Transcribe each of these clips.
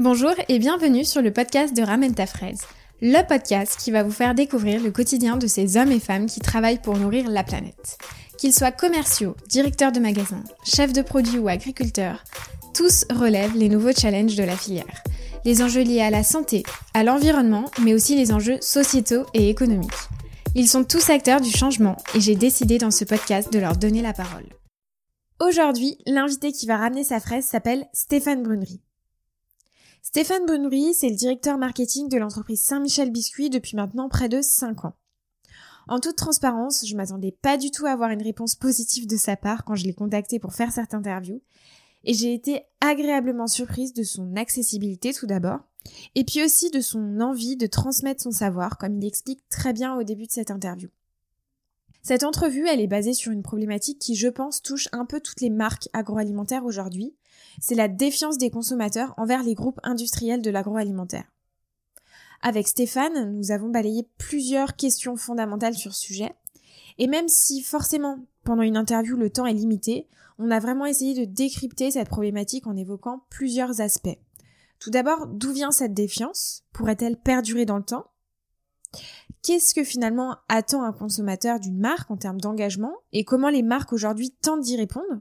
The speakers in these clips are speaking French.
Bonjour et bienvenue sur le podcast de Ramène ta fraise, le podcast qui va vous faire découvrir le quotidien de ces hommes et femmes qui travaillent pour nourrir la planète. Qu'ils soient commerciaux, directeurs de magasins, chefs de produits ou agriculteurs, tous relèvent les nouveaux challenges de la filière. Les enjeux liés à la santé, à l'environnement, mais aussi les enjeux sociétaux et économiques. Ils sont tous acteurs du changement et j'ai décidé dans ce podcast de leur donner la parole. Aujourd'hui, l'invité qui va ramener sa fraise s'appelle Stéphane Brunery. Stéphane Brunery, c'est le directeur marketing de l'entreprise Saint-Michel Biscuit depuis maintenant près de 5 ans. En toute transparence, je m'attendais pas du tout à avoir une réponse positive de sa part quand je l'ai contacté pour faire cette interview, et j'ai été agréablement surprise de son accessibilité tout d'abord, et puis aussi de son envie de transmettre son savoir, comme il explique très bien au début de cette interview. Cette entrevue, elle est basée sur une problématique qui, je pense, touche un peu toutes les marques agroalimentaires aujourd'hui. C'est la défiance des consommateurs envers les groupes industriels de l'agroalimentaire. Avec Stéphane, nous avons balayé plusieurs questions fondamentales sur ce sujet. Et même si forcément, pendant une interview, le temps est limité, on a vraiment essayé de décrypter cette problématique en évoquant plusieurs aspects. Tout d'abord, d'où vient cette défiance? Pourrait-elle perdurer dans le temps? Qu'est-ce que finalement attend un consommateur d'une marque en termes d'engagement? Et comment les marques aujourd'hui tentent d'y répondre?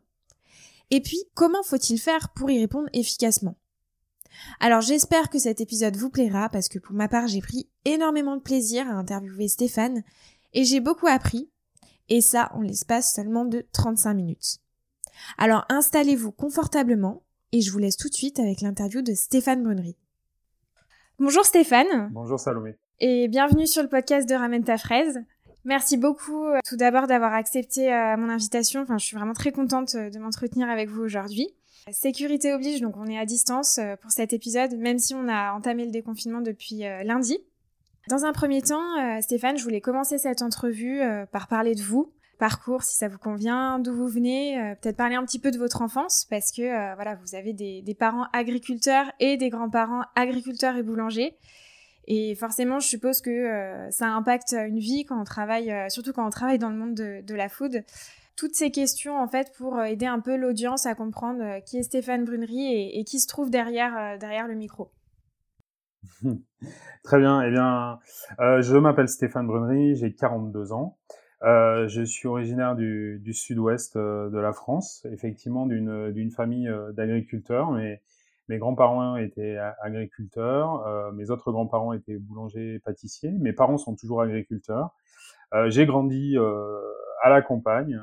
Et puis, comment faut-il faire pour y répondre efficacement? Alors j'espère que cet épisode vous plaira parce que pour ma part j'ai pris énormément de plaisir à interviewer Stéphane et j'ai beaucoup appris et ça en l'espace seulement de 35 minutes. Alors installez-vous confortablement et je vous laisse tout de suite avec l'interview de Stéphane Brunery. Bonjour Stéphane. Bonjour Salomé et bienvenue sur le podcast de Ramène ta fraise. Merci beaucoup euh, tout d'abord d'avoir accepté euh, mon invitation. Enfin, je suis vraiment très contente euh, de m'entretenir avec vous aujourd'hui. Sécurité oblige, donc on est à distance pour cet épisode, même si on a entamé le déconfinement depuis lundi. Dans un premier temps, Stéphane, je voulais commencer cette entrevue par parler de vous, parcours, si ça vous convient, d'où vous venez, peut-être parler un petit peu de votre enfance, parce que voilà, vous avez des, des parents agriculteurs et des grands-parents agriculteurs et boulangers. Et forcément, je suppose que euh, ça impacte une vie quand on travaille, euh, surtout quand on travaille dans le monde de, la food. Toutes ces questions, en fait, pour euh, aider un peu l'audience à comprendre qui est Stéphane Brunery et, qui se trouve derrière, derrière le micro. Très bien. Eh bien, je m'appelle Stéphane Brunery, j'ai 42 ans. je suis originaire du, du sud-ouest de la France, effectivement d'une famille d'agriculteurs, mais mes grands-parents étaient agriculteurs, euh, mes autres grands-parents étaient boulangers, pâtissiers. Mes parents sont toujours agriculteurs. Euh, j'ai grandi euh, à la campagne,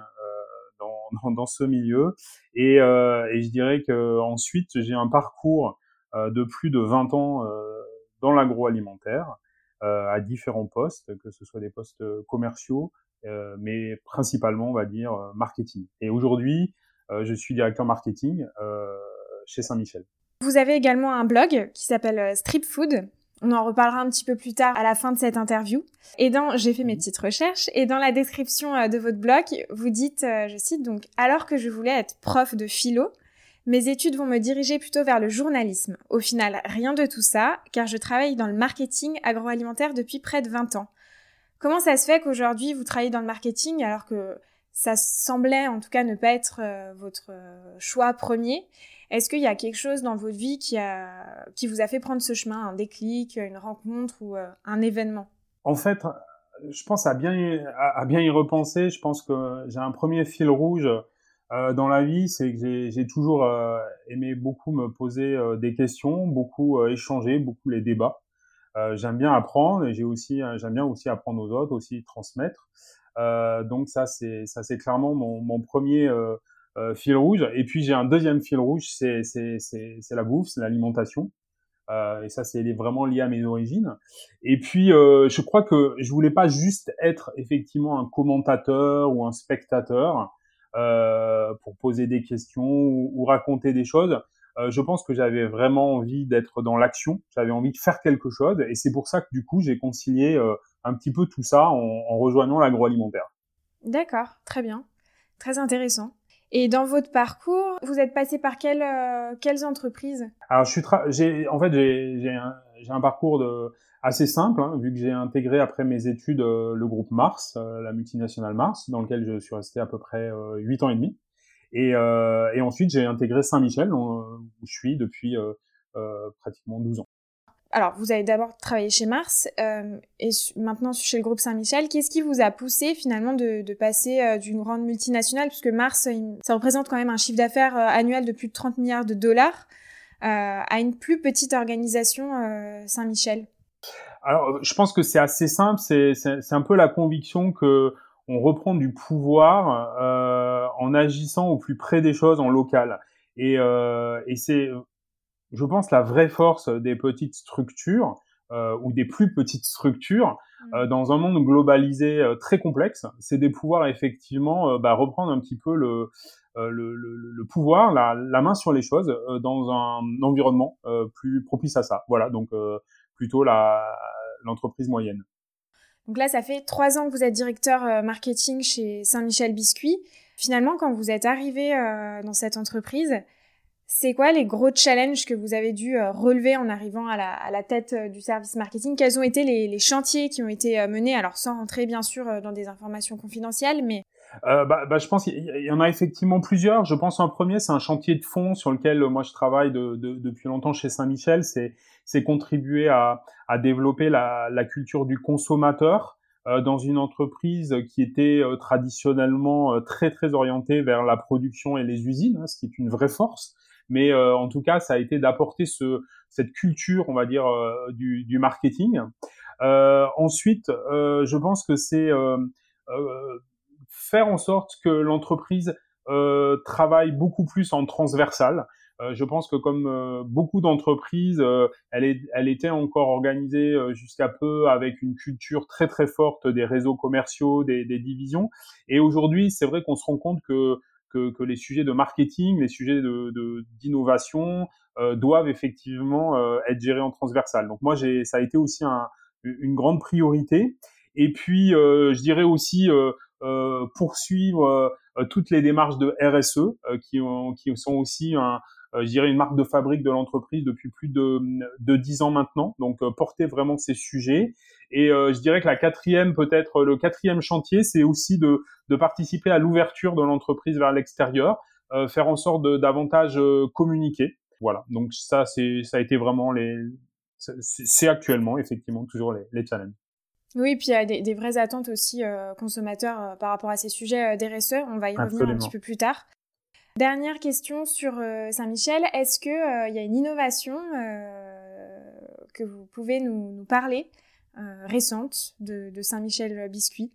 dans, dans, dans, ce milieu, et, et je dirais que ensuite j'ai un parcours de plus de 20 ans dans l'agroalimentaire, à différents postes, que ce soit des postes commerciaux, mais principalement, on va dire, marketing. Et aujourd'hui, je suis directeur marketing chez Saint-Michel. Vous avez également un blog qui s'appelle euh, Strip Food. On en reparlera un petit peu plus tard à la fin de cette interview. Et dans, j'ai fait mes petites recherches, et dans la description euh, de votre blog, vous dites, euh, je cite donc, alors que je voulais être prof de philo, mes études vont me diriger plutôt vers le journalisme. Au final, rien de tout ça, car je travaille dans le marketing agroalimentaire depuis près de 20 ans. Comment ça se fait qu'aujourd'hui vous travaillez dans le marketing alors que ça semblait en tout cas ne pas être votre choix premier est-ce qu'il y a quelque chose dans votre vie qui, a, qui vous a fait prendre ce chemin, un déclic, une rencontre ou euh, un événement? En fait, je pense à bien, y, à, bien y repenser. Je pense que j'ai un premier fil rouge euh, dans la vie, c'est que j'ai toujours euh, aimé beaucoup me poser euh, des questions, beaucoup euh, échanger, beaucoup les débats. j'aime bien apprendre et j'aime bien aussi apprendre aux autres, aussi transmettre. Donc ça, c'est ça, c'est clairement mon, premier euh, fil rouge. Et puis j'ai un deuxième fil rouge, c'est la bouffe, c'est l'alimentation. Euh, et ça, c'est vraiment lié à mes origines. Et puis, euh, je crois que je voulais pas juste être effectivement un commentateur ou un spectateur euh, pour poser des questions ou, raconter des choses. Euh, je pense que j'avais vraiment envie d'être dans l'action. J'avais envie de faire quelque chose, et c'est pour ça que du coup, j'ai concilié euh, un petit peu tout ça en, en rejoignant l'agroalimentaire. D'accord, très bien, très intéressant. Et dans votre parcours, vous êtes passé par quelles, euh, quelles entreprises? Alors, je suis j'ai en fait j'ai un, un parcours de assez simple, hein, vu que j'ai intégré après mes études euh, le groupe Mars, euh, la multinationale Mars, dans lequel je suis resté à peu près huit ans et demi. Et, et ensuite, j'ai intégré Saint-Michel, où je suis depuis pratiquement 12 ans. Alors, vous avez d'abord travaillé chez Mars et maintenant chez le groupe Saint-Michel. Qu'est-ce qui vous a poussé finalement de, passer d'une grande multinationale, puisque Mars, ça représente quand même un chiffre d'affaires annuel de plus de 30 milliards de dollars, à une plus petite organisation Saint-Michel alors, je pense que c'est assez simple. C'est un peu la conviction que on reprend du pouvoir euh, en agissant au plus près des choses en local. Euh, et c'est, je pense, la vraie force des petites structures euh, ou des plus petites structures mmh. dans un monde globalisé très complexe, c'est de pouvoir effectivement bah, reprendre un petit peu le, le, le, pouvoir, la, la, main sur les choses dans un environnement plus propice à ça. Voilà, donc plutôt l'entreprise moyenne. Donc là, ça fait trois ans que vous êtes directeur euh, marketing chez Saint-Michel Biscuit. Finalement, quand vous êtes arrivé euh, dans cette entreprise, c'est quoi les gros challenges que vous avez dû euh, relever en arrivant à la, tête du service marketing? Quels ont été les, chantiers qui ont été menés? Alors sans rentrer bien sûr dans des informations confidentielles, mais... Bah, bah, je pense qu'il y en a effectivement plusieurs. Je pense en premier, c'est un chantier de fond sur lequel moi je travaille depuis longtemps chez Saint-Michel. C'est contribuer à, à développer la, la, culture du consommateur euh, dans une entreprise qui était euh, traditionnellement euh, très très orientée vers la production et les usines, hein, ce qui est une vraie force. Mais en tout cas, ça a été d'apporter ce, cette culture, on va dire, du, du, marketing. ensuite, je pense que c'est faire en sorte que l'entreprise travaille beaucoup plus en transversal. Euh, je pense que comme euh, beaucoup d'entreprises, euh, elle, est, elle était encore organisée jusqu'à peu avec une culture très très forte des réseaux commerciaux, des, des divisions. Et aujourd'hui, c'est vrai qu'on se rend compte que, que, les sujets de marketing, les sujets de d'innovation doivent effectivement être gérés en transversal. Donc moi, ça a été aussi un, une grande priorité. Et puis, je dirais aussi poursuivre toutes les démarches de RSE qui, ont, qui sont aussi un, euh, je dirais une marque de fabrique de l'entreprise depuis plus de de dix ans maintenant. Donc euh, porter vraiment ces sujets. Et euh, je dirais que la quatrième, peut-être le quatrième chantier, c'est aussi de de participer à l'ouverture de l'entreprise vers l'extérieur, faire en sorte de davantage communiquer. Voilà. Donc ça, c'est ça a été vraiment les c'est actuellement effectivement toujours les, les challenges. Oui, puis il y a des, des vraies attentes aussi consommateurs par rapport à ces sujets euh, On va y revenir un petit peu plus tard. Dernière question sur euh, Saint-Michel. Est-ce qu'il euh, y a une innovation euh, que vous pouvez nous, parler récente de, Saint-Michel Biscuit?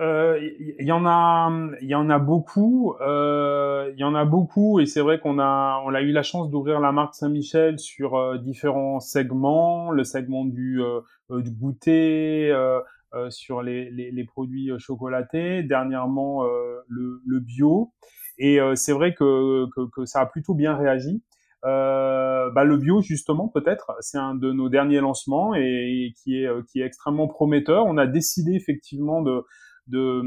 Il y en a, il y en a beaucoup, il y en a beaucoup, et c'est vrai qu'on a, on a eu la chance d'ouvrir la marque Saint-Michel sur différents segments, le segment du, goûter, sur les, produits chocolatés, dernièrement le bio. Et euh, c'est vrai que, que, que, ça a plutôt bien réagi. Euh, bah, le bio justement peut-être c'est un de nos derniers lancements et, qui est qui est extrêmement prometteur on a décidé effectivement de de,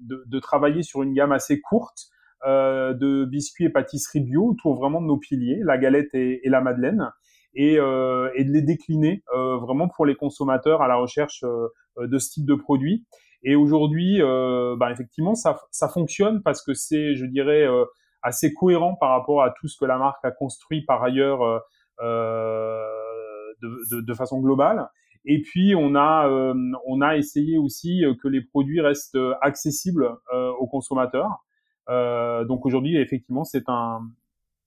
de, de travailler sur une gamme assez courte euh, de biscuits et pâtisseries bio autour vraiment de nos piliers la galette et, la madeleine et, euh, et de les décliner euh, vraiment pour les consommateurs à la recherche euh, de ce type de produits et aujourd'hui, euh, bah, effectivement, ça, fonctionne parce que c'est, je dirais, euh, assez cohérent par rapport à tout ce que la marque a construit par ailleurs euh, de, façon globale. Et puis on a on a essayé aussi que les produits restent accessibles aux consommateurs. donc aujourd'hui, effectivement, c'est un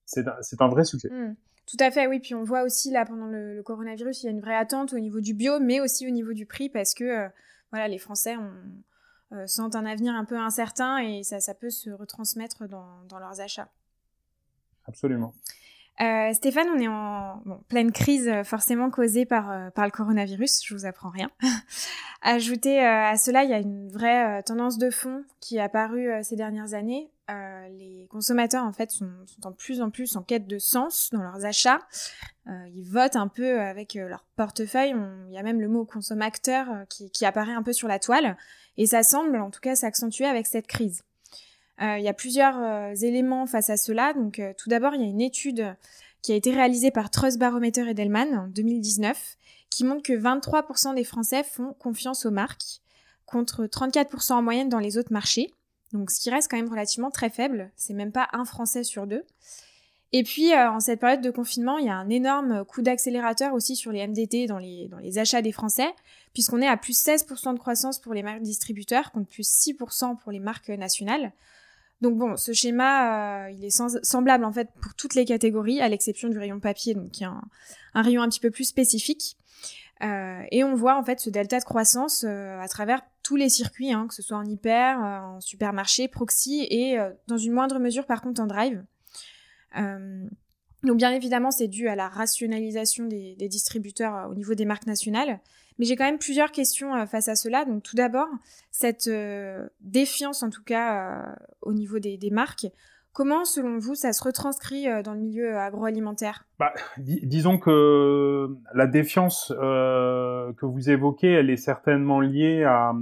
c'est un, vrai succès. Mmh. Tout à fait, oui. Puis on voit aussi là pendant le, le, coronavirus, il y a une vraie attente au niveau du bio, mais aussi au niveau du prix parce que voilà, les Français euh, sentent un avenir un peu incertain et ça, ça peut se retransmettre dans, dans leurs achats. Absolument. Euh, Stéphane, on est en pleine crise forcément causée par, euh, par le coronavirus, je vous apprends rien. Ajouté à cela, il y a une vraie tendance de fond qui est apparue ces dernières années. les consommateurs en fait sont, sont, en plus en plus en quête de sens dans leurs achats. ils votent un peu avec leur portefeuille. il y a même le mot consommateur qui, qui apparaît un peu sur la toile. Et ça semble en tout cas s'accentuer avec cette crise. Euh, il y a plusieurs euh, éléments face à cela. Donc, euh, tout d'abord, il y a une étude qui a été réalisée par Trust Barometer et Delman en 2019 qui montre que 23% des Français font confiance aux marques contre 34% en moyenne dans les autres marchés. Donc, ce qui reste quand même relativement très faible. C'est même pas un Français sur deux. Et puis, en cette période de confinement, il y a un énorme coup d'accélérateur aussi sur les MDT dans les, dans les achats des Français, puisqu'on est à plus 16% de croissance pour les marques distributeurs, contre plus 6% pour les marques nationales. Donc bon, ce schéma, euh, il est semblable en fait pour toutes les catégories, à l'exception du rayon papier, donc qui est un, rayon un petit peu plus spécifique. Euh, et on voit en fait ce delta de croissance euh, à travers tous les circuits, hein, que ce soit en hyper, en supermarché, proxy et dans une moindre mesure par contre en drive. donc bien évidemment, c'est dû à la rationalisation des, des distributeurs au niveau des marques nationales, mais j'ai quand même plusieurs questions euh, face à cela. Donc tout d'abord, cette euh, défiance en tout cas euh, au niveau des, marques, Comment, selon vous, ça se retranscrit dans le milieu agroalimentaire? Bah, Disons que la défiance que vous évoquez, elle est certainement liée à,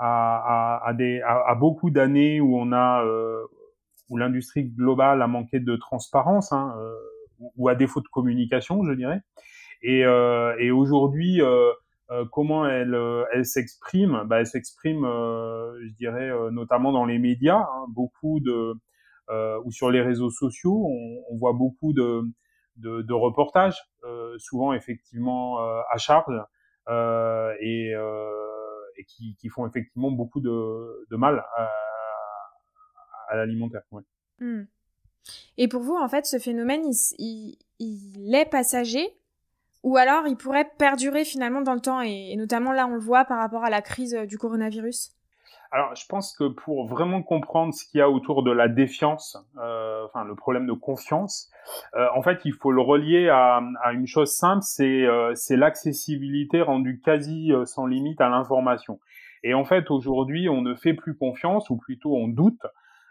à, des, à beaucoup d'années où on a où l'industrie globale a manqué de transparence hein, ou à défaut de communication, je dirais. Et, et aujourd'hui, euh, comment elle, euh, elle s'exprime bah, Elle s'exprime, euh, je dirais, notamment dans les médias, hein, beaucoup de ou sur les réseaux sociaux, on, voit beaucoup de, reportages, souvent effectivement à charge, et, qui, font effectivement beaucoup de, mal à, l'alimentaire. Hmm. Et pour vous, en fait, ce phénomène, il est passager ou alors il pourrait perdurer finalement dans le temps et, notamment là on le voit par rapport à la crise euh, du coronavirus alors, je pense que pour vraiment comprendre ce qu'il y a autour de la défiance, euh, enfin le problème de confiance, euh, en fait, il faut le relier à, une chose simple, c'est l'accessibilité rendue quasi sans limite à l'information. Et en fait, aujourd'hui, on ne fait plus confiance, ou plutôt on doute,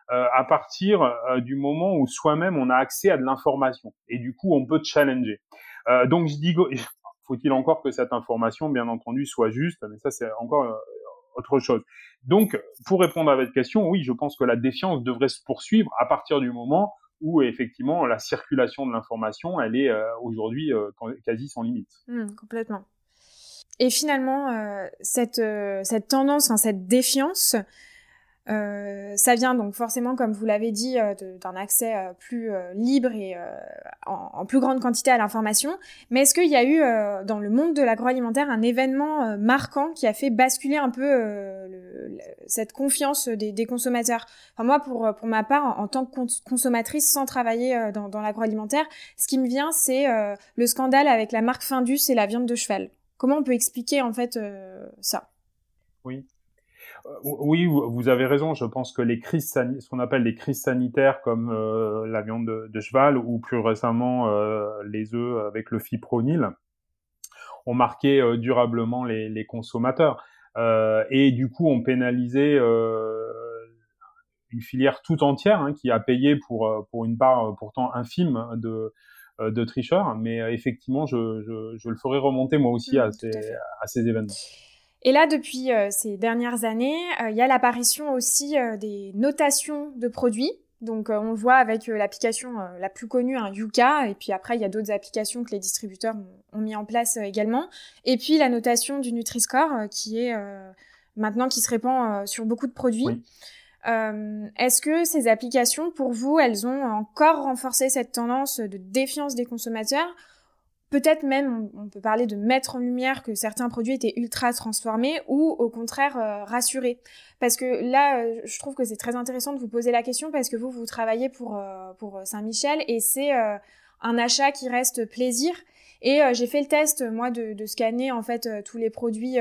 à partir du moment où soi-même on a accès à de l'information. Et du coup, on peut challenger. Euh, donc je dis, faut-il encore que cette information, bien entendu, soit juste, mais ça c'est encore euh, autre chose. Donc, pour répondre à votre question, oui, je pense que la défiance devrait se poursuivre à partir du moment où effectivement la circulation de l'information, elle est euh, aujourd'hui quasi sans limite. Mmh, complètement. Et finalement, cette, cette tendance, cette défiance, euh, ça vient donc forcément, comme vous l'avez dit, euh, d'un accès euh, plus libre et en, plus grande quantité à l'information. Mais est-ce qu'il y a eu dans le monde de l'agroalimentaire un événement marquant qui a fait basculer un peu cette confiance des, consommateurs? Enfin, Moi, pour, ma part, en, tant que consommatrice sans travailler dans, dans l'agroalimentaire, ce qui me vient, c'est le scandale avec la marque Findus et la viande de cheval. Comment on peut expliquer en fait ça? Oui, oui, vous avez raison. Je pense que les crises, ce qu'on appelle les crises sanitaires, comme euh, la viande de, cheval ou plus récemment euh, les œufs avec le fipronil, ont marqué durablement les, consommateurs et du coup ont pénalisé une filière tout entière hein, qui a payé pour pour une part pourtant infime de de tricheurs. Mais effectivement, je, le ferai remonter moi aussi mmh, à ces événements. Et là, depuis euh, ces dernières années, euh, il y a l'apparition aussi euh, des notations de produits. Donc, on le voit avec l'application la plus connue, un Yuka, et puis après, il y a d'autres applications que les distributeurs ont, mis en place également. Et puis, la notation du Nutri-Score, qui est maintenant qui se répand sur beaucoup de produits. Est-ce que ces applications, pour vous, elles ont encore renforcé cette tendance de défiance des consommateurs Peut-être même, on peut parler de mettre en lumière que certains produits étaient ultra transformés ou au contraire euh, rassurés. Parce que là, euh, je trouve que c'est très intéressant de vous poser la question parce que vous, vous travaillez pour, euh, pour Saint-Michel et c'est un achat qui reste plaisir. Et j'ai fait le test, moi, de, de scanner en fait tous les produits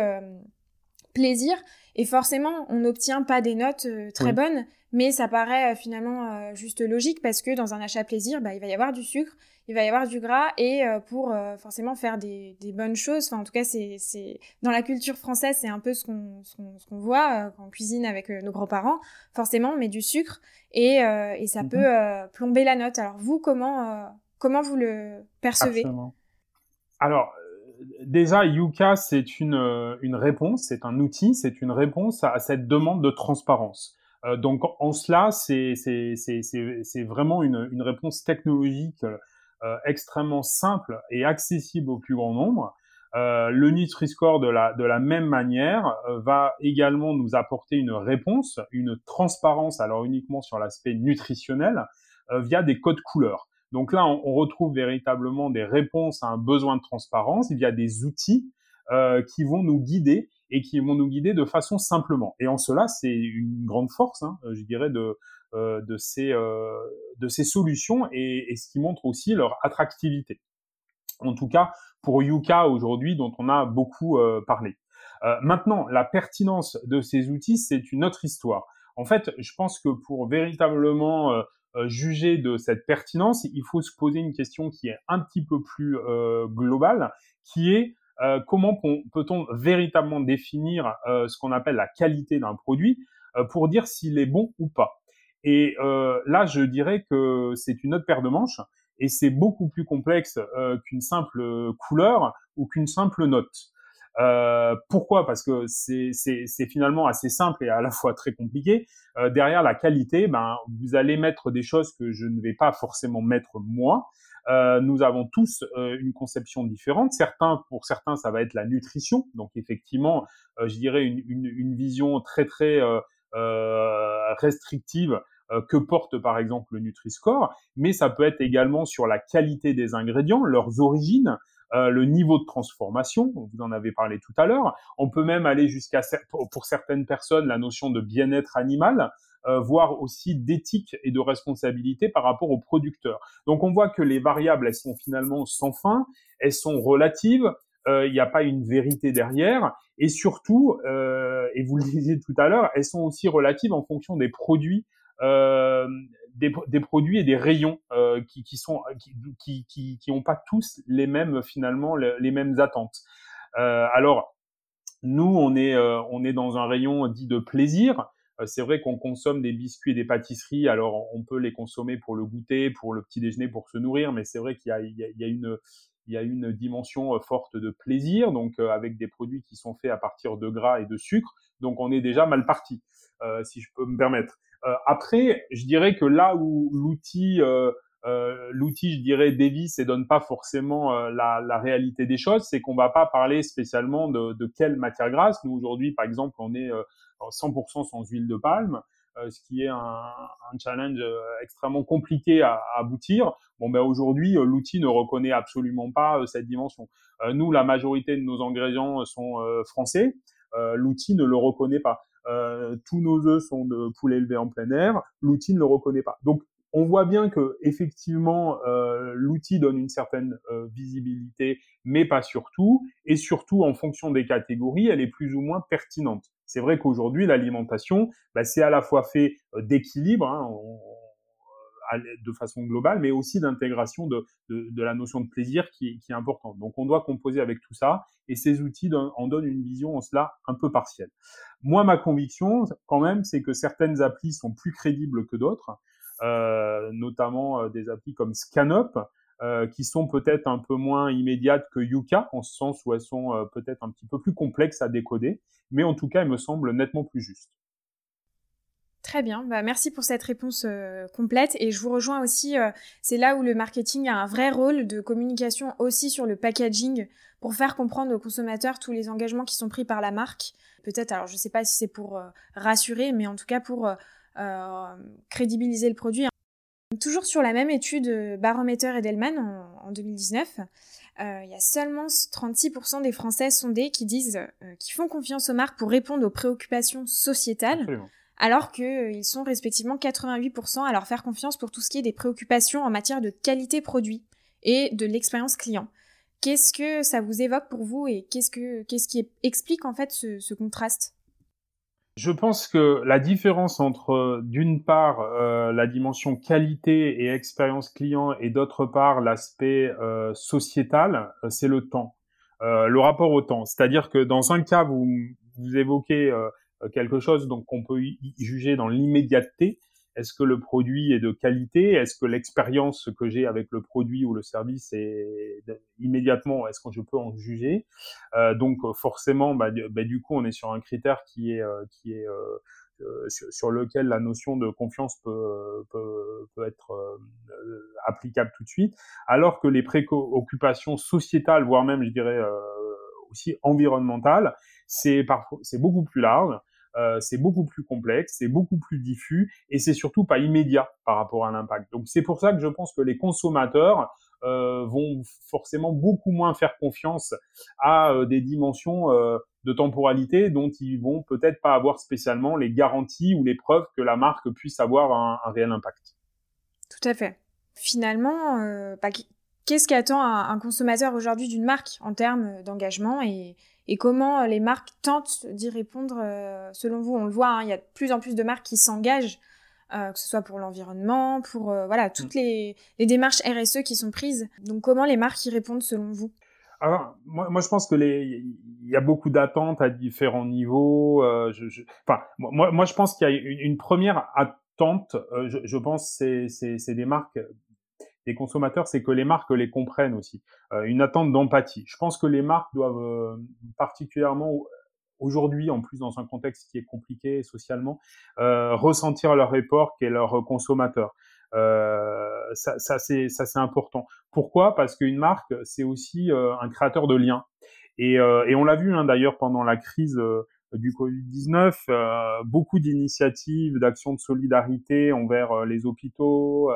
plaisir. Et forcément, on n'obtient pas des notes très bonnes, mais ça paraît finalement juste logique parce que dans un achat plaisir, bah, il va y avoir du sucre, il va y avoir du gras et euh, pour euh, forcément faire des, bonnes choses, enfin en tout cas c'est dans la culture française c'est un peu ce qu'on ce qu'on voit euh, quand on cuisine avec nos grands-parents, forcément on met du sucre et, et ça mhm. peut plomber la note. Alors vous comment comment vous le percevez? Alors déjà Yuka c'est une une réponse, c'est un outil, c'est une réponse à, cette demande de transparence. donc en cela, c'est c'est vraiment une, une réponse technologique euh, extrêmement simple et accessible au plus grand nombre. Euh, le Nutri-Score de la, de la même manière euh, va également nous apporter une réponse, une transparence, alors uniquement sur l'aspect nutritionnel, via des codes couleurs. Donc là, on, retrouve véritablement des réponses à un besoin de transparence. Il y a des outils euh, qui vont nous guider et qui vont nous guider de façon simplement. Et en cela, c'est une grande force, hein, je dirais, de, euh, euh, ces solutions et, ce qui montre aussi leur attractivité. En tout cas, pour Yuka aujourd'hui, dont on a beaucoup euh, parlé. Maintenant, la pertinence de ces outils, c'est une autre histoire. En fait, je pense que pour véritablement juger de cette pertinence, il faut se poser une question qui est un petit peu plus globale, qui est comment peut-on véritablement définir ce qu'on appelle la qualité d'un produit pour dire s'il est bon ou pas? Et là, je dirais que c'est une autre paire de manches et c'est beaucoup plus complexe euh, qu'une simple couleur ou qu'une simple note. Euh, pourquoi? Parce que c'est finalement assez simple et à la fois très compliqué. Euh, derrière la qualité, ben, vous allez mettre des choses que je ne vais pas forcément mettre moi. Euh, nous avons tous euh, une conception différente. Certains, pour certains, ça va être la nutrition. Donc effectivement, euh, je dirais une, une, une, vision très très restrictive euh, que porte par exemple le Nutri-Score, mais ça peut être également sur la qualité des ingrédients, leurs origines, euh, le niveau de transformation, vous en avez parlé tout à l'heure. On peut même aller jusqu'à, pour certaines personnes, la notion de bien-être animal, euh, voire aussi d'éthique et de responsabilité par rapport aux producteurs. Donc on voit que les variables, elles sont finalement sans fin, elles sont relatives, il n'y a pas une vérité derrière, et surtout, et vous le disiez tout à l'heure, elles sont aussi relatives en fonction des produits euh, des, produits et des rayons euh, qui, qui sont qui, qui, qui, ont pas tous les mêmes finalement les, mêmes attentes. Euh, alors nous on est on est dans un rayon dit de plaisir. C'est vrai qu'on consomme des biscuits et des pâtisseries, alors on peut les consommer pour le goûter, pour le petit déjeuner, pour se nourrir, mais c'est vrai qu'il y, y, y a, une il y a une dimension forte de plaisir, donc avec des produits qui sont faits à partir de gras et de sucre, donc on est déjà mal parti, euh, si je peux me permettre. Euh, après, je dirais que là où l'outil euh, euh, l'outil, je dirais, dévisse et donne pas forcément la, la, réalité des choses, c'est qu'on va pas parler spécialement de, de quelle matière grasse. Nous aujourd'hui, par exemple, on est 100% sans huile de palme, ce qui est un, un challenge extrêmement compliqué à, à aboutir. Bon, ben aujourd'hui, l'outil ne reconnaît absolument pas cette dimension. nous, la majorité de nos ingrédients sont français. l'outil ne le reconnaît pas. Euh, tous nos œufs sont de poulet élevé en plein air, l'outil ne le reconnaît pas. Donc on voit bien que effectivement euh, l'outil donne une certaine euh, visibilité, mais pas surtout, et surtout en fonction des catégories, elle est plus ou moins pertinente. C'est vrai qu'aujourd'hui l'alimentation, bah, c'est à la fois fait d'équilibre, hein, de façon globale, mais aussi d'intégration de, de, la notion de plaisir qui, qui, est importante. Donc on doit composer avec tout ça, et ces outils en donnent une vision en cela un peu partielle. Moi, ma conviction, quand même, c'est que certaines applis sont plus crédibles que d'autres, euh, notamment euh, des applis comme ScanUp, euh, qui sont peut-être un peu moins immédiates que Yuka, en ce sens où elles sont euh, peut-être un petit peu plus complexes à décoder, mais en tout cas, elles me semblent nettement plus justes. Très bien, bah, merci pour cette réponse euh, complète et je vous rejoins aussi, euh, c'est là où le marketing a un vrai rôle de communication aussi sur le packaging pour faire comprendre aux consommateurs tous les engagements qui sont pris par la marque. Peut-être, alors je ne sais pas si c'est pour euh, rassurer, mais en tout cas pour crédibiliser le produit. Toujours sur la même étude Barometer et Delman en, en 2019, il y a seulement 36% des Français sondés qui disent qui font confiance aux marques pour répondre aux préoccupations sociétales alors qu'ils euh, sont respectivement 88% à leur faire confiance pour tout ce qui est des préoccupations en matière de qualité produit et de l'expérience client. Qu'est-ce que ça vous évoque pour vous et qu'est-ce, que, qu'est-ce qui explique en fait ce, contraste? Je pense que la différence entre, d'une part, euh, la dimension qualité et expérience client et d'autre part, l'aspect euh, sociétal, c'est le temps, le rapport au temps. C'est-à-dire que dans un cas, vous, vous évoquez euh, quelque chose donc qu'on peut juger dans l'immédiateté. Est-ce que le produit est de qualité? Est-ce que l'expérience que j'ai avec le produit ou le service est immédiatement Est-ce que je peux en juger? Euh, Donc forcément, bah, bah, du coup, on est sur un critère qui est euh, qui est euh, sur, lequel la notion de confiance peut, peut, peut être applicable tout de suite, alors que les préoccupations sociétales, voire même, je dirais, aussi environnementales, c'est beaucoup plus large. C'est beaucoup plus complexe, c'est beaucoup plus diffus et c'est surtout pas immédiat par rapport à l'impact. Donc c'est pour ça que je pense que les consommateurs euh, vont forcément beaucoup moins faire confiance à euh, des dimensions euh, de temporalité dont ils vont peut-être pas avoir spécialement les garanties ou les preuves que la marque puisse avoir un, réel impact. Tout à fait. Finalement, bah, qu'est-ce qu'attend un, consommateur aujourd'hui d'une marque en termes d'engagement et, comment les marques tentent d'y répondre selon vous? On le voit, hein, il y a de plus en plus de marques qui s'engagent euh, que ce soit pour l'environnement, pour euh, voilà toutes mm. les, les, démarches RSE qui sont prises. Donc comment les marques y répondent selon vous? Alors, moi, moi, je pense que il y a beaucoup d'attentes à différents niveaux. Euh, je, je, enfin, moi, moi, je pense qu'il y a une, une première attente. Euh, je, je, pense c'est des marques, des consommateurs, c'est que les marques les comprennent aussi. Euh, une attente d'empathie. Je pense que les marques doivent particulièrement aujourd'hui, en plus dans un contexte qui est compliqué socialement, euh, ressentir leur report et leurs consommateurs. Euh, ça, ça c'est important. Pourquoi? Parce qu'une marque, c'est aussi euh, un créateur de liens. Et, euh, on l'a vu hein, d'ailleurs pendant la crise euh, du Covid-19, beaucoup d'initiatives, d'actions de solidarité envers les hôpitaux,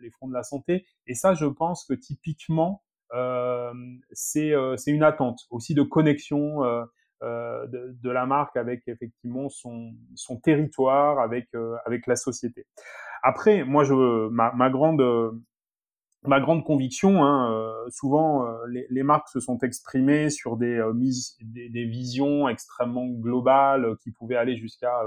les fonds de la santé. Et ça, je pense que typiquement, c'est c'est une attente aussi de connexion. Euh, de, de, la marque avec effectivement son, son territoire, avec, euh, avec la société. Après, moi, je, ma, ma grande, ma grande conviction, hein, euh, souvent les, les, marques se sont exprimées sur des, des, des, visions extrêmement globales qui pouvaient aller jusqu'à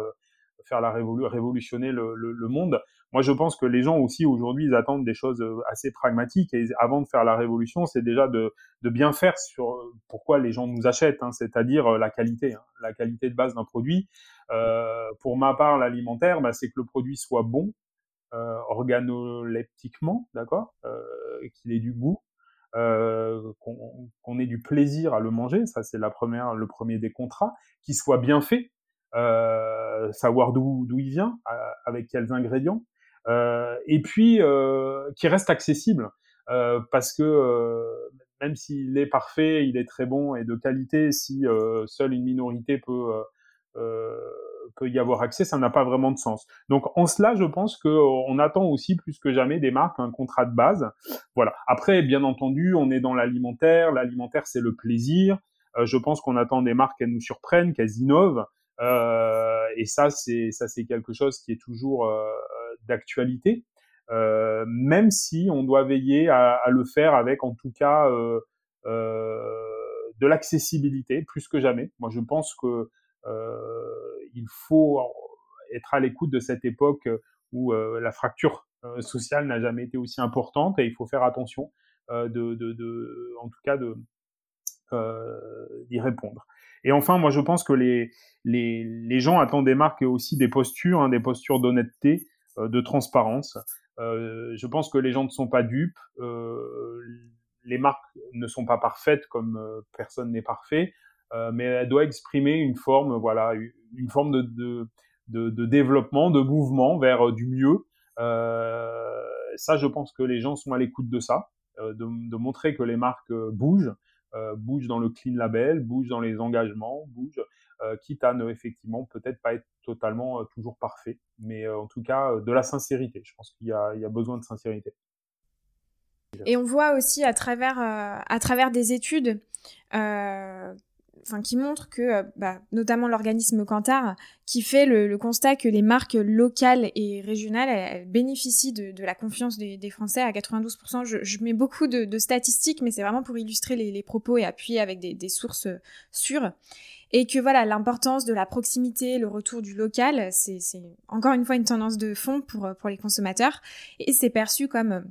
faire la révolu révolutionner le, le, le, monde. Moi, je pense que les gens aussi aujourd'hui, ils attendent des choses euh, assez pragmatiques. Et avant de faire la révolution, c'est déjà de, de, bien faire sur euh, pourquoi les gens nous achètent, hein, c'est-à-dire euh, la qualité, hein, la qualité de base d'un produit. Euh, pour ma part, l'alimentaire, bah, c'est que le produit soit bon, euh, organoleptiquement, d'accord, euh, qu'il ait du goût, euh, qu'on ait du plaisir à le manger, ça c'est la première, le premier des contrats, qu'il soit bien fait, euh, savoir d'où d'où il vient, avec quels ingrédients, et puis euh, qui reste accessible euh, parce que même s'il est parfait, il est très bon et de qualité, si seule une minorité peut peut y avoir accès, ça n'a pas vraiment de sens. Donc en cela, je pense qu'on attend aussi plus que jamais des marques un contrat de base. Voilà. Après, bien entendu, on est dans l'alimentaire. L'alimentaire, c'est le plaisir. je pense qu'on attend des marques qu'elles nous surprennent, qu'elles innovent. Euh, et ça, c'est ça, c'est quelque chose qui est toujours d'actualité, euh, même si on doit veiller à, le faire avec en tout cas euh, euh, de l'accessibilité plus que jamais. Moi, je pense que il faut être à l'écoute de cette époque où la fracture sociale n'a jamais été aussi importante et il faut faire attention de, en tout cas d'y répondre. Et enfin, moi, je pense que les, les, les gens attendent des marques et aussi des postures, hein, des postures d'honnêteté, de transparence. Euh, je pense que les gens ne sont pas dupes. Euh, les marques ne sont pas parfaites comme personne n'est parfait, mais elle doit exprimer une forme, voilà, une forme de, développement, de mouvement vers du mieux. Euh, ça, je pense que les gens sont à l'écoute de ça, de, montrer que les marques bougent, euh, bougent dans le clean label, bougent dans les engagements, bougent. Euh, quitte à ne effectivement peut-être pas être totalement euh, toujours parfait, mais euh, en tout cas de la sincérité. Je pense qu'il y, a, besoin de sincérité. Et on voit aussi à travers, à travers des études enfin qui montrent que, bah, notamment l'organisme Kantar, qui fait le, constat que les marques locales et régionales bénéficient de, la confiance des, Français à 92%. Je, mets beaucoup de, statistiques, mais c'est vraiment pour illustrer les, propos et appuyer avec des sources sûres et que voilà l'importance de la proximité, le retour du local, c'est encore une fois une tendance de fond pour, pour les consommateurs et c'est perçu comme euh,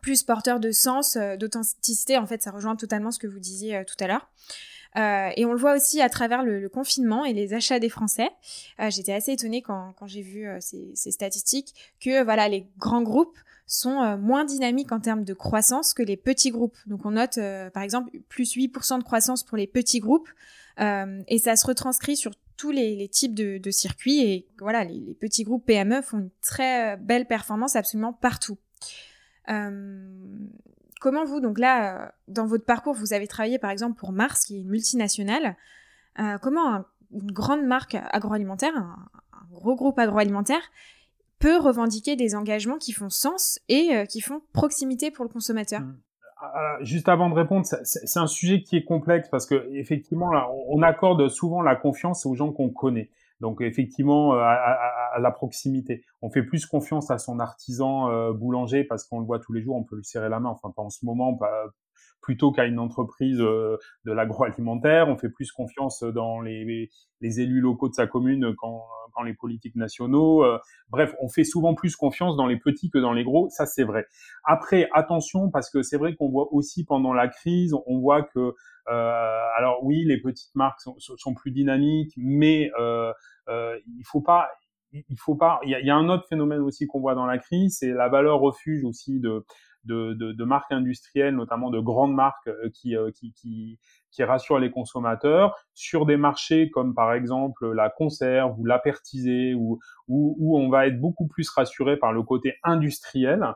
plus porteur de sens, euh, d'authenticité. En fait, ça rejoint totalement ce que vous disiez euh, tout à l'heure. Euh, et on le voit aussi à travers le, confinement et les achats des Français. Euh, J'étais assez étonnée quand, quand j'ai vu ces, ces, statistiques que voilà les grands groupes sont moins dynamiques en termes de croissance que les petits groupes. Donc on note par exemple plus 8% de croissance pour les petits groupes euh, et ça se retranscrit sur tous les, types de, circuits. Et voilà, les, petits groupes PME font une très belle performance absolument partout. Euh, comment vous, donc là, dans votre parcours, vous avez travaillé par exemple pour Mars, qui est une multinationale. Euh, comment un une grande marque agroalimentaire, un, gros groupe agroalimentaire, peut revendiquer des engagements qui font sens et euh, qui font proximité pour le consommateur? Mmh. Ah, ah, Juste avant de répondre, c'est un sujet qui est complexe parce que effectivement, là, on accorde souvent la confiance aux gens qu'on connaît. Donc effectivement, euh, à, la proximité, on fait plus confiance à son artisan euh, boulanger parce qu'on le voit tous les jours, on peut lui serrer la main. Enfin, pas en ce moment, plutôt qu'à une entreprise euh, de l'agroalimentaire. On fait plus confiance dans les, les, élus locaux de sa commune quand les politiques nationaux. Euh, bref, on fait souvent plus confiance dans les petits que dans les gros. Ça, c'est vrai. Après, attention, parce que c'est vrai qu'on voit aussi pendant la crise, on voit que, euh, alors oui, les petites marques sont, sont plus dynamiques, mais euh, euh, il faut pas il faut pas. Il y a, il y a un autre phénomène aussi qu'on voit dans la crise, c'est la valeur refuge aussi de de, de, marques industrielles, notamment de grandes marques euh, qui, euh, qui, qui, qui, rassurent les consommateurs sur des marchés comme par exemple la conserve ou l'apertisé où, où, on va être beaucoup plus rassuré par le côté industriel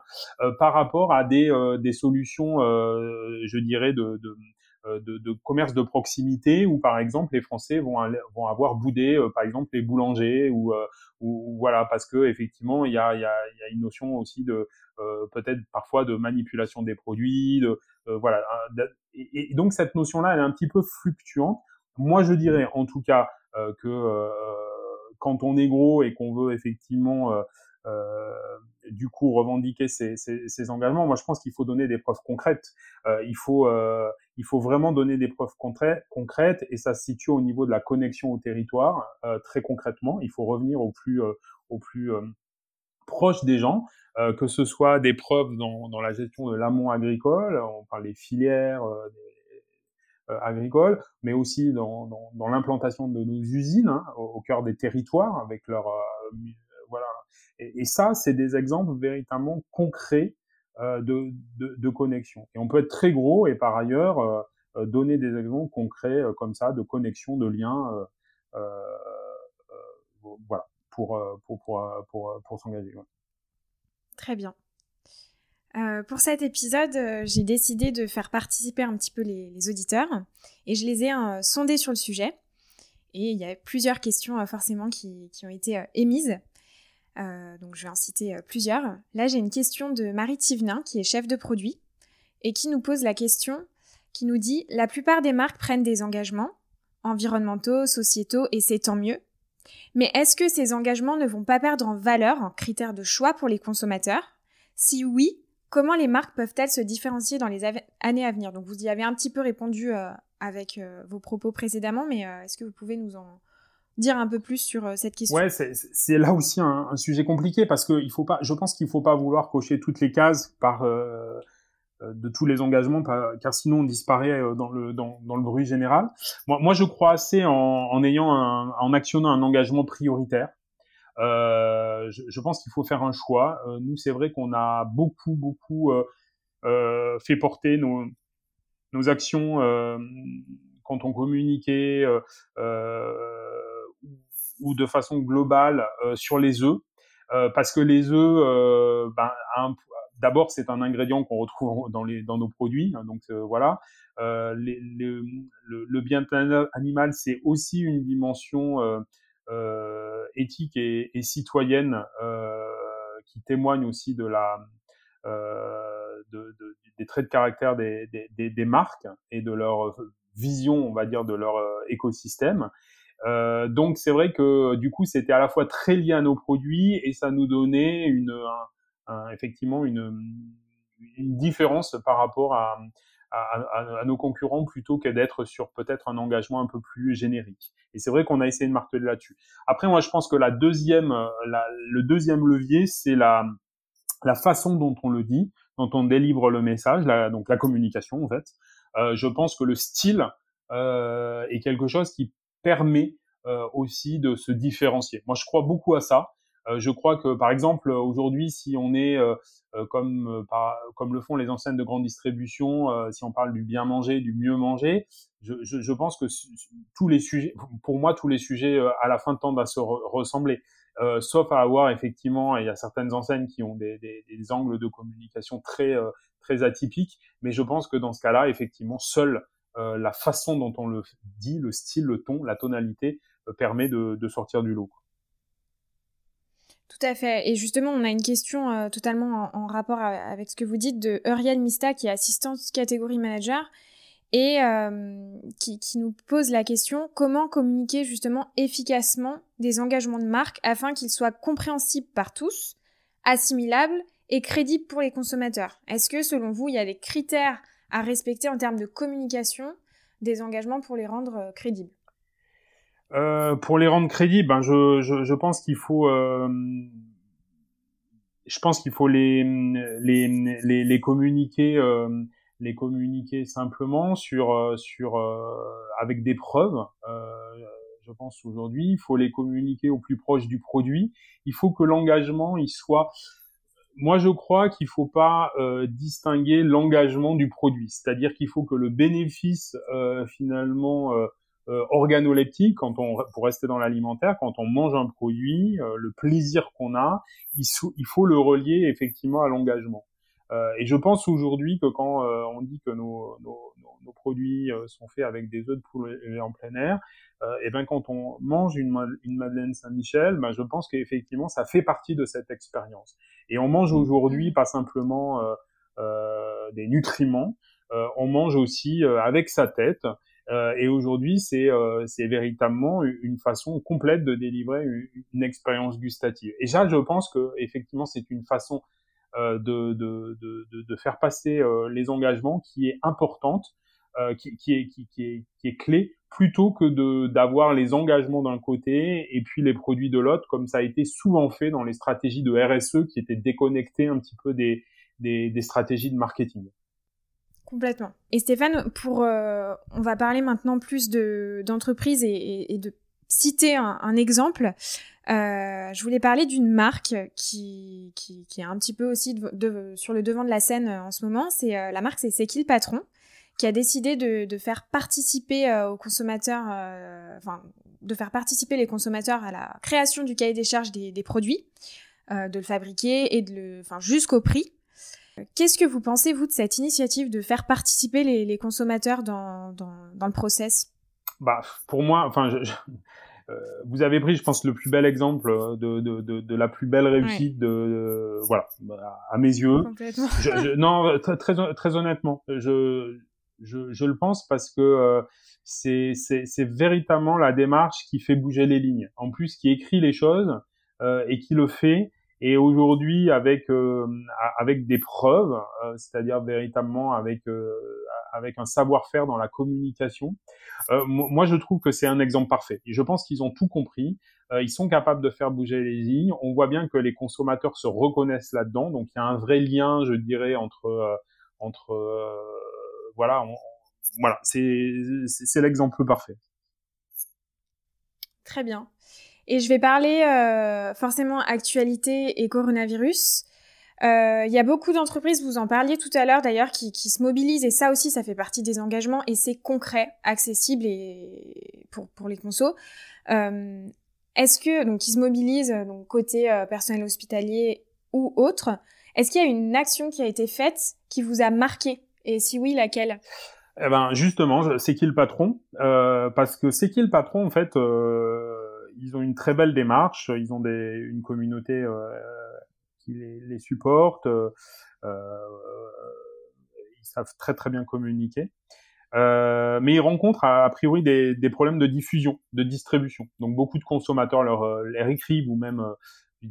euh, par rapport à des, des solutions, je dirais, de de, de, commerce de proximité où par exemple les Français vont, vont avoir boudé par exemple les boulangers ou, ou, voilà parce que effectivement il y a, y, a, y a une notion aussi de euh, peut-être parfois de manipulation des produits, de, euh, voilà. Hein, et, donc cette notion-là, elle est un petit peu fluctuante. Moi, je dirais en tout cas euh, que quand on est gros et qu'on veut effectivement euh, du coup revendiquer ces, ces, ces, engagements. Moi, je pense qu'il faut donner des preuves concrètes. Euh, il faut euh, il faut vraiment donner des preuves concrètes et ça se situe au niveau de la connexion au territoire très concrètement. Il faut revenir au plus au plus proche des gens. Euh, que ce soit des preuves dans, dans la gestion de l'amont agricole, on parle des filières euh, euh, agricoles, mais aussi dans, dans, dans l'implantation de nos usines hein, au, cœur des territoires avec leur voilà. Et, ça, c'est des exemples véritablement concrets de, de, de, connexion. Et on peut être très gros et par ailleurs donner des exemples concrets comme ça de connexion, de liens, voilà, pour pour pour pour, s'engager. Très bien. Euh, pour cet épisode, euh, j'ai décidé de faire participer un petit peu les, auditeurs et je les ai euh, sondés sur le sujet. Et il y a plusieurs questions forcément qui, ont été émises. Donc je vais en citer plusieurs. Là, j'ai une question de Marie Thivenin, qui est chef de produit, et qui nous pose la question, qui nous dit La plupart des marques prennent des engagements environnementaux, sociétaux, et c'est tant mieux. Mais est-ce que ces engagements ne vont pas perdre en valeur en critère de choix pour les consommateurs? Si oui, comment les marques peuvent-elles se différencier dans les années à venir? Donc vous y avez un petit peu répondu euh, avec euh, vos propos précédemment, mais euh, est-ce que vous pouvez nous en dire un peu plus sur cette question Ouais, c'est là aussi un, sujet compliqué parce que il faut pas, je pense qu'il faut pas vouloir cocher toutes les cases par euh, de tous les engagements, car sinon on disparaît euh, dans le, dans, le bruit général. Moi, moi, je crois assez en, en actionnant un engagement prioritaire. Euh, je, pense qu'il faut faire un choix. Euh, nous, c'est vrai qu'on a beaucoup, beaucoup euh, fait porter nos, nos actions quand on communiquait ou de façon globale sur les œufs. parce que les œufs, ben, un, D'abord, c'est un ingrédient qu'on retrouve dans, les, dans nos produits, hein, donc euh, voilà. Euh, le, bien-être animal, c'est aussi une dimension euh, euh éthique et, citoyenne qui témoigne aussi de la de, de, des traits de caractère des, des, des, marques et de leur vision, on va dire, de leur écosystème. Euh, donc c'est vrai que du coup c'était à la fois très lié à nos produits et ça nous donnait une, effectivement une, une, différence par rapport à, à, à nos concurrents plutôt que d'être sur peut-être un engagement un peu plus générique. Et c'est vrai qu'on a essayé de marteler là-dessus. Après, moi, je pense que la deuxième, la, le deuxième levier, c'est la, la façon dont on le dit, dont on délivre le message, la, donc la communication en fait. Euh, je pense que le style euh, est quelque chose qui permet euh, aussi de se différencier. Moi, je crois beaucoup à ça. Euh, je crois que, par exemple, aujourd'hui, si on est euh, comme comme le font les enseignes de grande distribution, si on parle du bien manger, du mieux manger, je, pense que tous les sujets, pour moi, tous les sujets à la fin tendent à se ressembler. Sauf à avoir effectivement, il y a certaines enseignes qui ont des, angles de communication très très atypiques, mais je pense que dans ce cas-là, effectivement, seule euh, la façon dont on le dit, le style, le ton, la tonalité permet de, sortir du lot. Tout à fait. Et justement, on a une question totalement en, rapport avec ce que vous dites de Uriel Mista, qui est assistante catégorie manager, et qui, qui, nous pose la question comment communiquer justement efficacement des engagements de marque afin qu'ils soient compréhensibles par tous, assimilables et crédibles pour les consommateurs? Est-ce que selon vous, il y a des critères à respecter en termes de communication des engagements pour les rendre euh, crédibles euh, Pour les rendre crédibles, ben je, je, pense qu'il faut, euh, je pense qu'il faut les, les, les, communiquer, les communiquer simplement sur, sur, avec des preuves. je pense aujourd'hui, il faut les communiquer au plus proche du produit. Il faut que l'engagement il soit moi, je crois qu'il faut pas euh, distinguer l'engagement du produit, c'est-à-dire qu'il faut que le bénéfice euh, finalement euh, euh organoleptique, quand on pour rester dans l'alimentaire, quand on mange un produit, euh, le plaisir qu'on a, il, il, faut le relier effectivement à l'engagement. et je pense aujourd'hui que quand on dit que nos, nos, nos produits sont faits avec des œufs de poulet en plein air, euh, et ben quand on mange une, une Madeleine Saint-Michel, ben je pense qu'effectivement ça fait partie de cette expérience. Et on mange aujourd'hui pas simplement euh, euh, des nutriments, on mange aussi avec sa tête. et aujourd'hui, c'est c'est véritablement une façon complète de délivrer une, une expérience gustative. Et ça, je pense que effectivement, c'est une façon de, de, de, de, faire passer les engagements qui est importante euh, qui, qui, est, clé plutôt que de d'avoir les engagements d'un côté et puis les produits de l'autre, comme ça a été souvent fait dans les stratégies de RSE qui étaient déconnectées un petit peu des, des, stratégies de marketing. Complètement. Et Stéphane, pour, euh, on va parler maintenant plus de d'entreprise et, et, de citer un, exemple. Euh, je voulais parler d'une marque qui, qui, est un petit peu aussi de, de, sur le devant de la scène en ce moment. C'est euh, la marque, c'est C'est qui le patron qui a décidé de, de faire participer euh, aux consommateurs, euh, enfin, de faire participer les consommateurs à la création du cahier des charges des, des produits, euh, de le fabriquer et de le, enfin, jusqu'au prix. Qu'est-ce que vous pensez, vous, de cette initiative de faire participer les, les consommateurs dans, dans, dans, le process? Bah, Pour moi, enfin, je, vous avez pris, je pense, le plus bel exemple de, de, de, de la plus belle réussite de, voilà, à mes yeux. Complètement. Je, non, très, très honnêtement, je, je, je, le pense parce que euh, c'est véritablement la démarche qui fait bouger les lignes. En plus, qui écrit les choses euh, et qui le fait. Et aujourd'hui, avec euh, avec des preuves, euh, c'est-à-dire véritablement avec euh, avec un savoir-faire dans la communication, moi je trouve que c'est un exemple parfait. Et je pense qu'ils ont tout compris. ils sont capables de faire bouger les lignes. On voit bien que les consommateurs se reconnaissent là-dedans. Donc il y a un vrai lien, je dirais, entre entre voilà, voilà, c'est l'exemple parfait. Très bien. Et je vais parler euh, forcément actualité et coronavirus. Euh, il y a beaucoup d'entreprises, vous en parliez tout à l'heure d'ailleurs, qui, se mobilisent et ça aussi, ça fait partie des engagements et c'est concret, accessible et pour, les consos. Euh, Est-ce que donc qui se mobilisent côté euh, personnel hospitalier ou autre, est-ce qu'il y a une action qui a été faite qui vous a marqué? Et si oui, laquelle? Eh ben justement, c'est qui le patron? Euh, Parce que c'est qui le patron en fait euh, Ils ont une très belle démarche, ils ont une communauté euh, qui les, les supporte, ils savent très très bien communiquer. Mais ils rencontrent a, priori des, problèmes de diffusion, de distribution. Donc beaucoup de consommateurs leur, écrivent ou même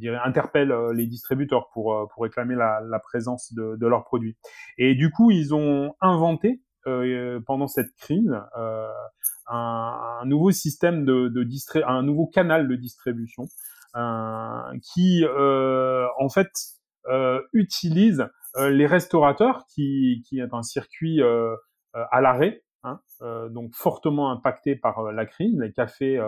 je interpellent euh, les distributeurs pour, euh, pour réclamer la, présence de, de, leurs produits. Et du coup, ils ont inventé euh, pendant cette crise un, nouveau système de, de un nouveau canal de distribution qui, en fait, utilise les restaurateurs, qui, qui est un circuit à l'arrêt, hein, donc fortement impacté par la crise, les cafés,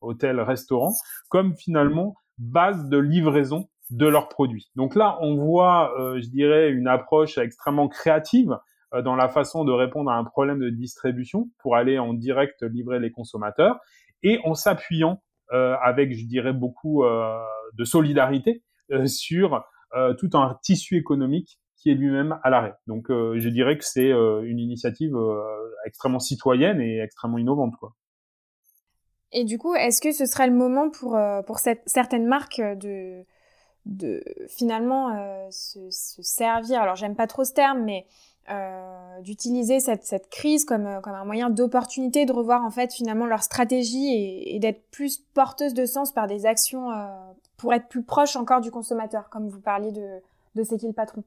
hôtels, restaurants, comme finalement base de livraison de leurs produits. Donc là, on voit, euh, je dirais, une approche extrêmement créative euh, dans la façon de répondre à un problème de distribution pour aller en direct livrer les consommateurs et en s'appuyant euh, avec, je dirais, beaucoup de solidarité sur tout un tissu économique qui est lui-même à l'arrêt. Donc, je dirais que c'est une initiative extrêmement citoyenne et extrêmement innovante, quoi. Et du coup, est-ce que ce serait le moment pour, euh, pour cette, certaines marques de, de finalement euh, se, se, servir, alors j'aime pas trop ce terme, mais euh, d'utiliser cette, cette crise comme, euh, comme un moyen d'opportunité de revoir en fait finalement leur stratégie et, et d'être plus porteuse de sens par des actions euh, pour être plus proche encore du consommateur, comme vous parliez de, de c'est qui le patron.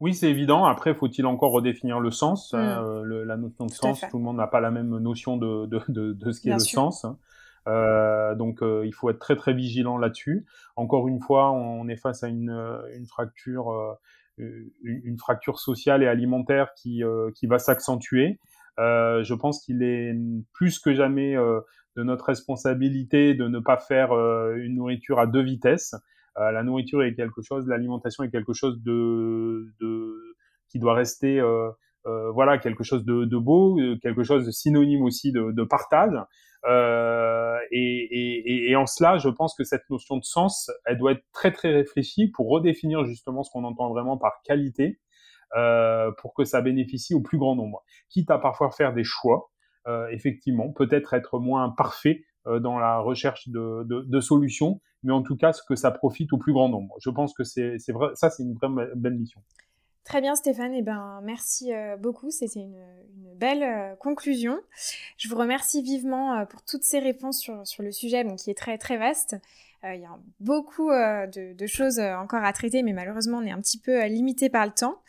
Oui, c'est évident. Après, faut-il encore redéfinir le sens mmh. le, La notion de tout sens, tout le monde n'a pas la même notion de, de, de, de ce qu'est le sûr. sens. Hein. Euh, donc euh, il faut être très très vigilant là-dessus. Encore une fois, on est face à une, une fracture, euh, une, une, fracture sociale et alimentaire qui, qui va s'accentuer. je pense qu'il est plus que jamais de notre responsabilité de ne pas faire une nourriture à deux vitesses. La nourriture est quelque chose, l'alimentation est quelque chose de, de qui doit rester euh, voilà quelque chose de, de, beau, quelque chose de synonyme aussi de, de partage. Euh, et, et, et, en cela, je pense que cette notion de sens, elle doit être très très réfléchie pour redéfinir justement ce qu'on entend vraiment par qualité, euh, pour que ça bénéficie au plus grand nombre. Quitte à parfois faire des choix, euh, effectivement, peut-être être moins parfait euh, dans la recherche de, de, de, solutions, mais en tout cas, ce que ça profite au plus grand nombre. Je pense que c'est vrai, ça c'est une vraie belle mission. Très bien Stéphane, eh ben merci euh, beaucoup, c'était une, belle euh, conclusion. Je vous remercie vivement euh, pour toutes ces réponses sur, sur le sujet qui est très très vaste. Il y a beaucoup de, de, choses encore à traiter, mais malheureusement on est un petit peu limité par le temps.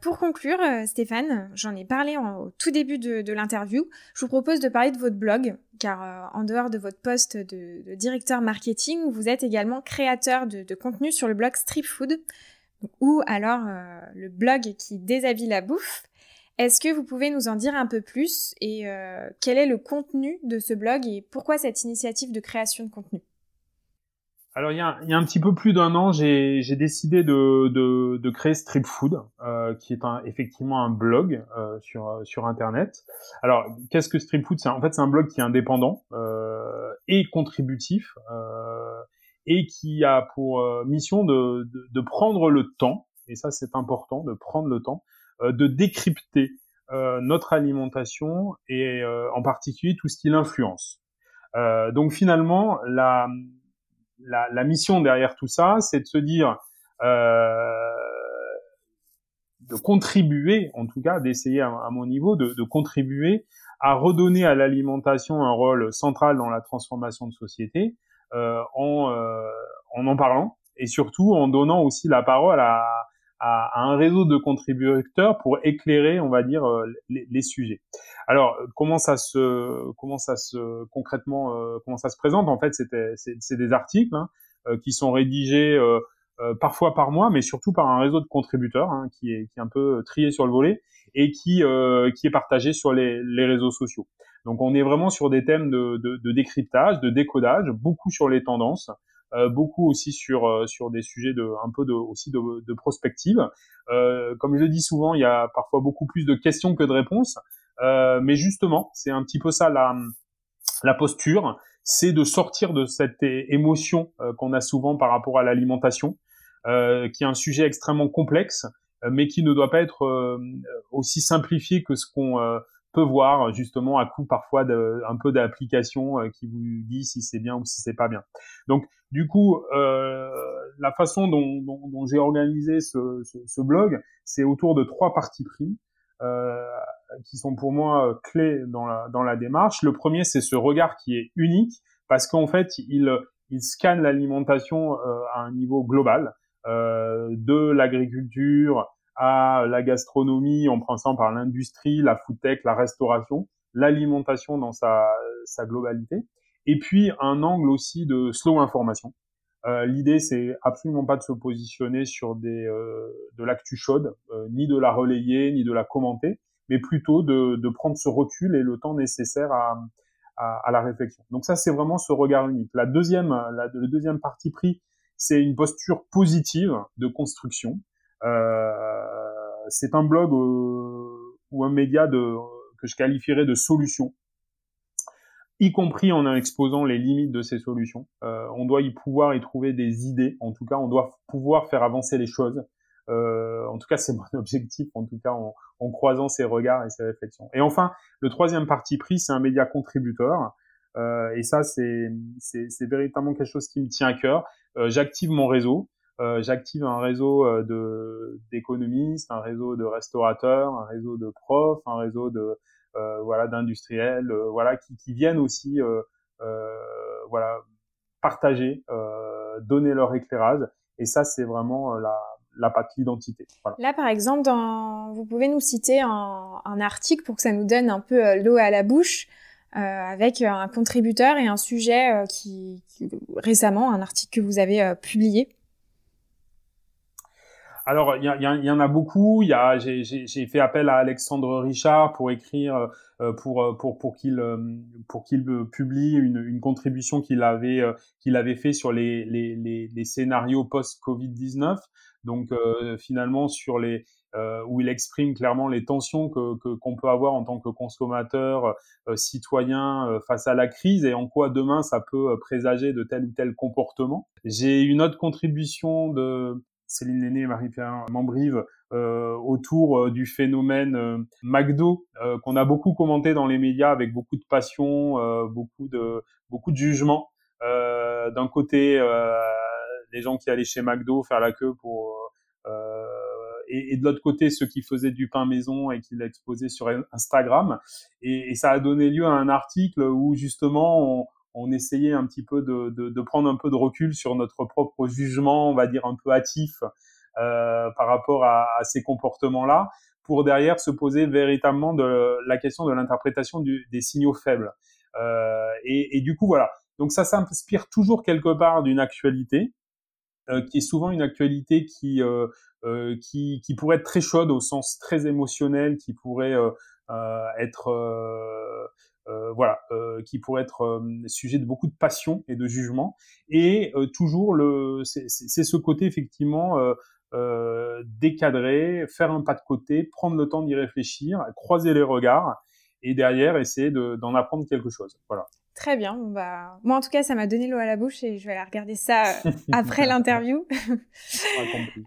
pour conclure, Stéphane, j'en ai parlé au tout début de, l'interview. Je vous propose de parler de votre blog, car en dehors de votre poste de, directeur marketing, vous êtes également créateur de, contenu sur le blog Strip Food ou alors euh, le blog qui déshabille la bouffe. Est-ce que vous pouvez nous en dire un peu plus et euh, quel est le contenu de ce blog et pourquoi cette initiative de création de contenu? Alors il y, a, il y a, un petit peu plus d'un an, j'ai décidé de, de, de, créer Strip Food, euh, qui est un, effectivement un blog euh, sur, sur Internet. Alors qu'est-ce que Strip Food? En fait, c'est un blog qui est indépendant euh, et contributif. Euh, et qui a pour euh, mission de, de, de, prendre le temps, et ça c'est important, de prendre le temps, euh, de décrypter notre alimentation et en particulier tout ce qui l'influence. donc finalement, la, la, la, mission derrière tout ça, c'est de se dire, de contribuer, en tout cas d'essayer à, à, mon niveau, de, de contribuer à redonner à l'alimentation un rôle central dans la transformation de société, euh, en, euh, en en parlant et surtout en donnant aussi la parole à, à, à, un réseau de contributeurs pour éclairer, on va dire, euh, les, les sujets. Alors, comment ça se, comment ça se concrètement, euh, comment ça se présente? En fait, c'est des articles hein, qui sont rédigés euh, parfois par moi, mais surtout par un réseau de contributeurs hein, qui, est, qui est un peu trié sur le volet et qui, euh, qui est partagé sur les, les réseaux sociaux. Donc on est vraiment sur des thèmes de, de, de décryptage, de décodage, beaucoup sur les tendances, euh, beaucoup aussi sur euh, sur des sujets de un peu de aussi de, prospective. Euh, comme je le dis souvent, il y a parfois beaucoup plus de questions que de réponses, euh, mais justement, c'est un petit peu ça la la posture, c'est de sortir de cette émotion euh, qu'on a souvent par rapport à l'alimentation, euh, qui est un sujet extrêmement complexe, mais qui ne doit pas être aussi simplifié que ce qu'on peut voir justement à coup parfois de, un peu d'application euh, qui vous dit si c'est bien ou si c'est pas bien. Donc du coup, euh, la façon dont, j'ai organisé ce, blog, c'est autour de trois parties pris euh, qui sont pour moi euh, clés dans la, démarche. Le premier, c'est ce regard qui est unique parce qu'en fait, il, il scanne l'alimentation à un niveau global, de l'agriculture à la gastronomie en passant par l'industrie, la food tech, la restauration, l'alimentation dans sa, sa globalité, et puis un angle aussi de slow information. Euh, L'idée, c'est absolument pas de se positionner sur des, euh, de l'actu chaude, euh, ni de la relayer, ni de la commenter, mais plutôt de, de prendre ce recul et le temps nécessaire à, à, à la réflexion. Donc ça, c'est vraiment ce regard unique. La deuxième, la, le deuxième parti pris, c'est une posture positive de construction. Euh, c'est un blog euh, ou un média de, que je qualifierais de solution, y compris en exposant les limites de ces solutions. Euh, on doit y pouvoir y trouver des idées, en tout cas, on doit pouvoir faire avancer les choses. en tout cas, c'est mon objectif, en tout cas, en, en, croisant ces regards et ces réflexions. Et enfin, le troisième parti pris, c'est un média contributeur. et ça, c'est véritablement quelque chose qui me tient à cœur. J'active mon réseau. Euh, j'active un réseau euh, d'économistes, un réseau de restaurateurs, un réseau de profs, un réseau de euh, voilà d'industriels, voilà qui, qui, viennent aussi voilà partager, donner leur éclairage. Et ça, c'est vraiment la la patte d'identité. Voilà. Là, par exemple, dans... vous pouvez nous citer un, un, article pour que ça nous donne un peu l'eau à la bouche. Euh, avec un contributeur et un sujet euh, qui, qui, récemment, un article que vous avez euh, publié alors, il y, en a beaucoup. Il y a, j'ai fait appel à Alexandre Richard pour écrire, euh, pour euh, pour pour qu'il euh, pour qu'il publie une, une contribution qu'il avait qu'il avait fait sur les les, les, scénarios post Covid 19. Donc finalement sur les où il exprime clairement les tensions que qu'on peut avoir en tant que consommateur, citoyen face à la crise et en quoi demain ça peut présager de tel ou tel comportement. J'ai une autre contribution de Céline Lenné et Marie-Pierre Mambrive euh, autour euh, du phénomène euh, McDo qu'on a beaucoup commenté dans les médias avec beaucoup de passion, beaucoup de beaucoup de jugement. D'un côté, les gens qui allaient chez McDo faire la queue pour et, et, de l'autre côté ceux qui faisaient du pain maison et qui l'exposaient sur Instagram. Et, et, ça a donné lieu à un article où justement on, on essayait un petit peu de, prendre un peu de recul sur notre propre jugement, on va dire un peu hâtif euh, par rapport à, ces comportements-là, pour derrière se poser véritablement la question de l'interprétation des signaux faibles. Euh, et, du coup, voilà. Donc ça s'inspire toujours quelque part d'une actualité, euh, qui est souvent une actualité qui, qui, qui pourrait être très chaude au sens très émotionnel, qui pourrait être voilà, euh, qui pourrait être euh, sujet de beaucoup de passion et de jugement. Et toujours, le, c'est ce côté effectivement euh, décadrer, faire un pas de côté, prendre le temps d'y réfléchir, croiser les regards et derrière essayer d'en apprendre quelque chose. Voilà. Très bien. Bah, moi, en tout cas, ça m'a donné l'eau à la bouche et je vais aller regarder ça euh, après l'interview.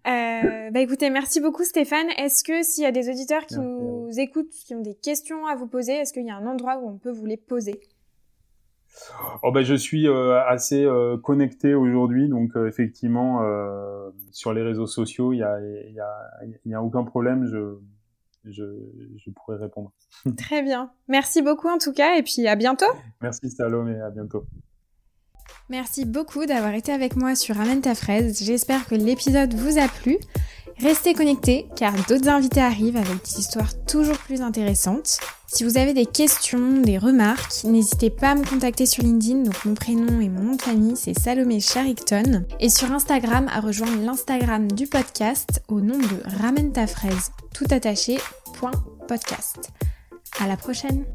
euh, bah, écoutez, merci beaucoup, Stéphane. Est-ce que s'il y a des auditeurs qui nous écoutent, qui ont des questions à vous poser, est-ce qu'il y a un endroit où on peut vous les poser? Oh ben je suis euh, assez euh, connecté aujourd'hui, donc effectivement sur les réseaux sociaux, il y a, y, a, y a aucun problème. Je je, je pourrais répondre. Très bien. Merci beaucoup en tout cas et puis à bientôt. Merci Salomé, à bientôt. Merci beaucoup d'avoir été avec moi sur Amène ta fraise. J'espère que l'épisode vous a plu. Restez connectés car d'autres invités arrivent avec des histoires toujours plus intéressantes. Si vous avez des questions, des remarques, n'hésitez pas à me contacter sur LinkedIn. Donc mon prénom et mon nom de famille c'est Salomé Charicton. Et sur Instagram à rejoindre l'Instagram du podcast au nom de Ramène tout attaché. À la prochaine.